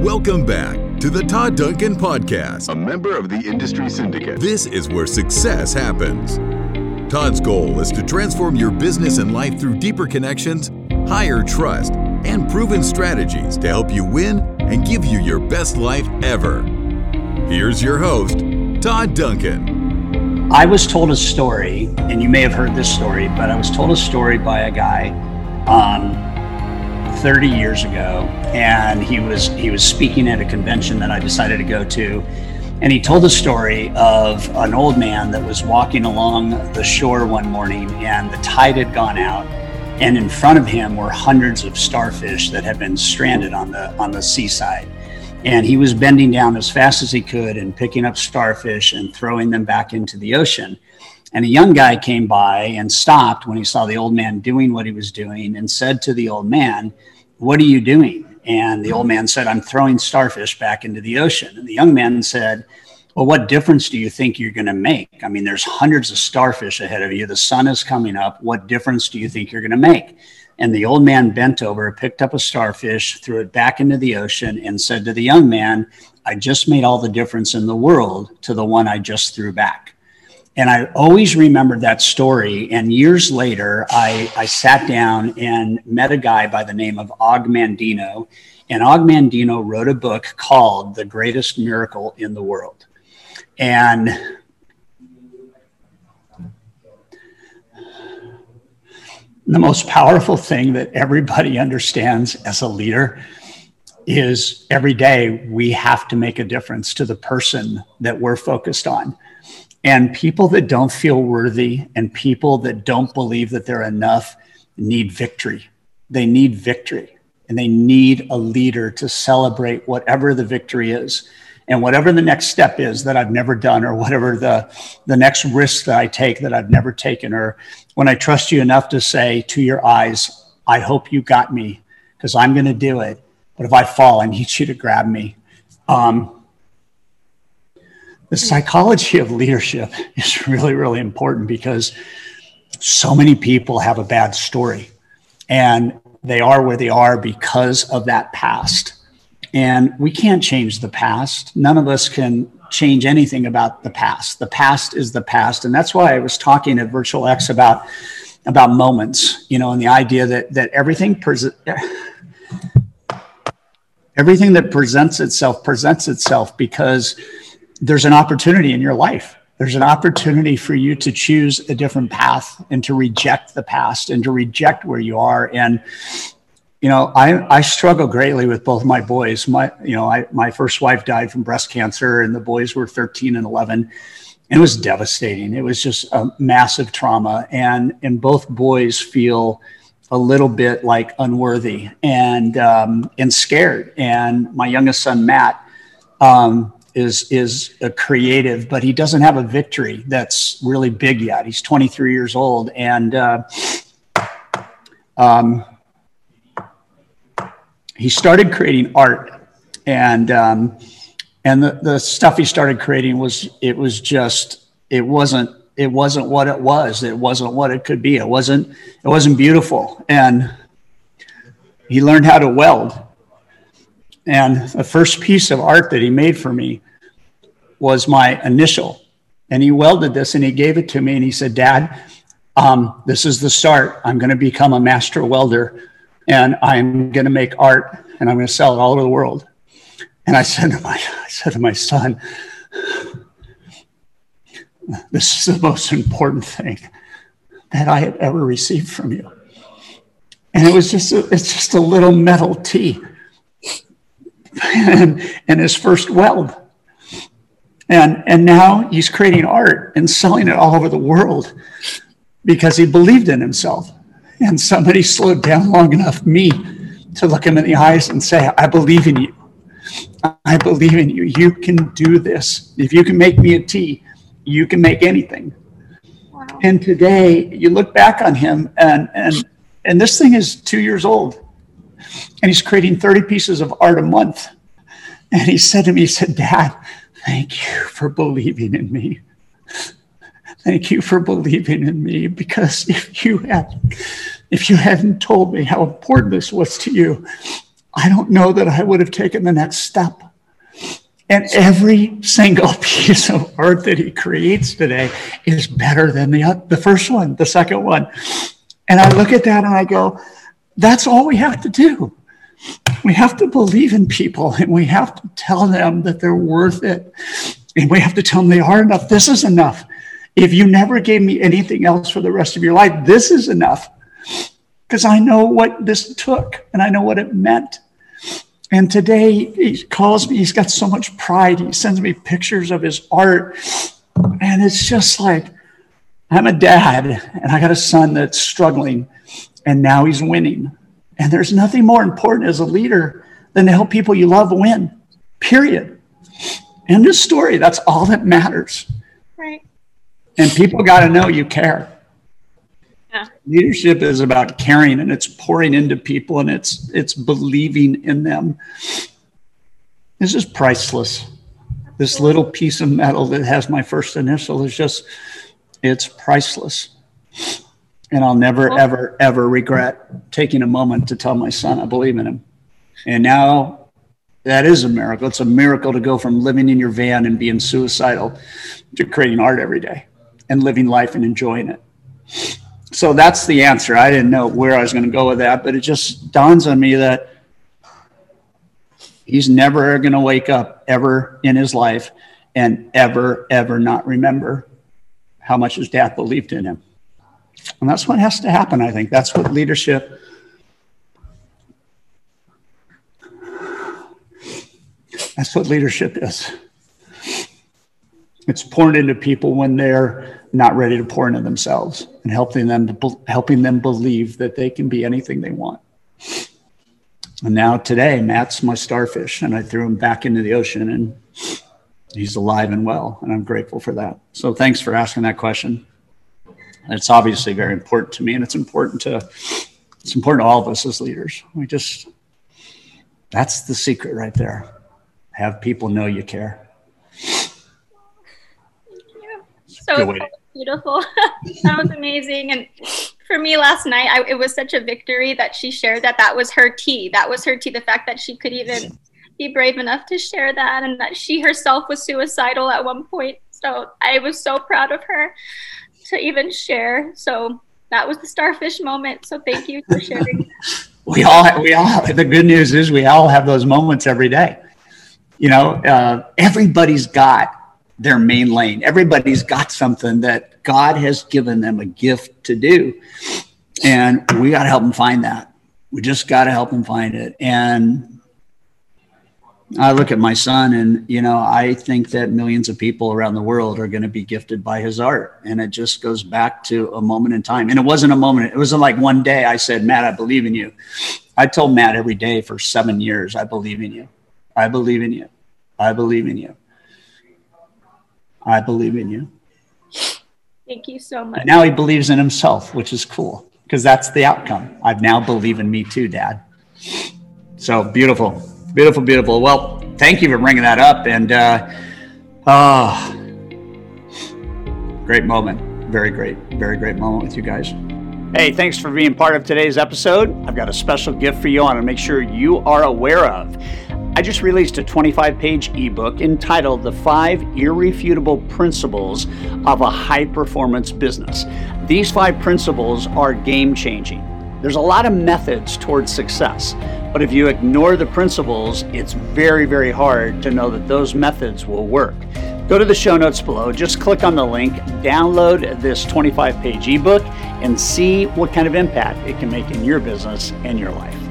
Welcome back to the Todd Duncan Podcast, a member of the Industry Syndicate. This is where success happens. Todd's goal is to transform your business and life through deeper connections, higher trust, and proven strategies to help you win and give you your best life ever. Here's your host, Todd Duncan. I was told a story, and you may have heard this story, but I was told a story by a guy um, 30 years ago, and he was he was speaking at a convention that I decided to go to, and he told a story of an old man that was walking along the shore one morning, and the tide had gone out, and in front of him were hundreds of starfish that had been stranded on the on the seaside and he was bending down as fast as he could and picking up starfish and throwing them back into the ocean. And a young guy came by and stopped when he saw the old man doing what he was doing and said to the old man, What are you doing? And the old man said, I'm throwing starfish back into the ocean. And the young man said, Well, what difference do you think you're going to make? I mean, there's hundreds of starfish ahead of you. The sun is coming up. What difference do you think you're going to make? And the old man bent over, picked up a starfish, threw it back into the ocean, and said to the young man, I just made all the difference in the world to the one I just threw back. And I always remembered that story. And years later, I, I sat down and met a guy by the name of Og Mandino. And Og Mandino wrote a book called The Greatest Miracle in the World. And the most powerful thing that everybody understands as a leader is every day we have to make a difference to the person that we're focused on. And people that don't feel worthy and people that don't believe that they're enough need victory. They need victory and they need a leader to celebrate whatever the victory is and whatever the next step is that I've never done, or whatever the, the next risk that I take that I've never taken, or when I trust you enough to say to your eyes, I hope you got me because I'm going to do it. But if I fall, I need you to grab me. Um, the psychology of leadership is really, really important because so many people have a bad story and they are where they are because of that past. And we can't change the past. None of us can change anything about the past. The past is the past. And that's why I was talking at Virtual X about about moments, you know, and the idea that that everything pres- everything that presents itself presents itself because there's an opportunity in your life. There's an opportunity for you to choose a different path and to reject the past and to reject where you are. And you know, I, I struggle greatly with both my boys. My, you know, I, my first wife died from breast cancer and the boys were 13 and 11 and it was devastating. It was just a massive trauma. And, and both boys feel a little bit like unworthy and, um, and scared. And my youngest son, Matt, um, is, is a creative, but he doesn't have a victory that's really big yet. He's 23 years old. And, uh, um, he started creating art and um, and the, the stuff he started creating was it was just it wasn't it wasn't what it was it wasn't what it could be it wasn't it wasn't beautiful and he learned how to weld and the first piece of art that he made for me was my initial and he welded this and he gave it to me and he said dad um, this is the start i'm going to become a master welder and I'm going to make art and I'm going to sell it all over the world. And I said to my, I said to my son, this is the most important thing that I have ever received from you. And it was just, a, it's just a little metal T and, and his first weld. And, and now he's creating art and selling it all over the world because he believed in himself and somebody slowed down long enough me to look him in the eyes and say, I believe in you. I believe in you. You can do this. If you can make me a T, you can make anything. Wow. And today you look back on him and and and this thing is two years old. And he's creating 30 pieces of art a month. And he said to me, he said, Dad, thank you for believing in me. Thank you for believing in me because if you had if you hadn't told me how important this was to you, I don't know that I would have taken the next step. And every single piece of art that he creates today is better than the, the first one, the second one. And I look at that and I go, that's all we have to do. We have to believe in people and we have to tell them that they're worth it. And we have to tell them they are enough. This is enough. If you never gave me anything else for the rest of your life, this is enough. Because I know what this took and I know what it meant. And today he calls me, he's got so much pride. He sends me pictures of his art. And it's just like, I'm a dad and I got a son that's struggling and now he's winning. And there's nothing more important as a leader than to help people you love win, period. End of story. That's all that matters. Right. And people got to know you care. Yeah. Leadership is about caring and it's pouring into people and it's it's believing in them. This is priceless. This little piece of metal that has my first initial is just it's priceless. And I'll never, ever, ever regret taking a moment to tell my son I believe in him. And now that is a miracle. It's a miracle to go from living in your van and being suicidal to creating art every day and living life and enjoying it. So that's the answer. I didn't know where I was going to go with that, but it just dawns on me that he's never going to wake up ever in his life and ever, ever not remember how much his dad believed in him. And that's what has to happen, I think. That's what leadership. That's what leadership is. It's pouring into people when they're not ready to pour into themselves and helping them helping them believe that they can be anything they want. And now today, Matt's my starfish, and I threw him back into the ocean, and he's alive and well, and I'm grateful for that. So thanks for asking that question. It's obviously very important to me, and it's important to it's important to all of us as leaders. We just that's the secret right there. Have people know you care. So beautiful. that was amazing. And for me last night, I, it was such a victory that she shared that that was her tea. That was her tea. The fact that she could even be brave enough to share that and that she herself was suicidal at one point. So I was so proud of her to even share. So that was the starfish moment. So thank you for sharing. we all, we all, the good news is we all have those moments every day. You know, uh, everybody's got their main lane. Everybody's got something that God has given them a gift to do. And we got to help them find that. We just got to help them find it. And I look at my son and, you know, I think that millions of people around the world are going to be gifted by his art. And it just goes back to a moment in time. And it wasn't a moment. It wasn't like one day I said, Matt, I believe in you. I told Matt every day for seven years, I believe in you. I believe in you. I believe in you. I believe in you. Thank you so much. And now he believes in himself, which is cool because that's the outcome. I've now believe in me too, Dad. So beautiful, beautiful, beautiful. Well, thank you for bringing that up. And uh, oh, great moment. Very great, very great moment with you guys. Hey, thanks for being part of today's episode. I've got a special gift for you I want to make sure you are aware of. I just released a 25 page ebook entitled The Five Irrefutable Principles of a High Performance Business. These five principles are game changing. There's a lot of methods towards success, but if you ignore the principles, it's very, very hard to know that those methods will work. Go to the show notes below, just click on the link, download this 25 page ebook, and see what kind of impact it can make in your business and your life.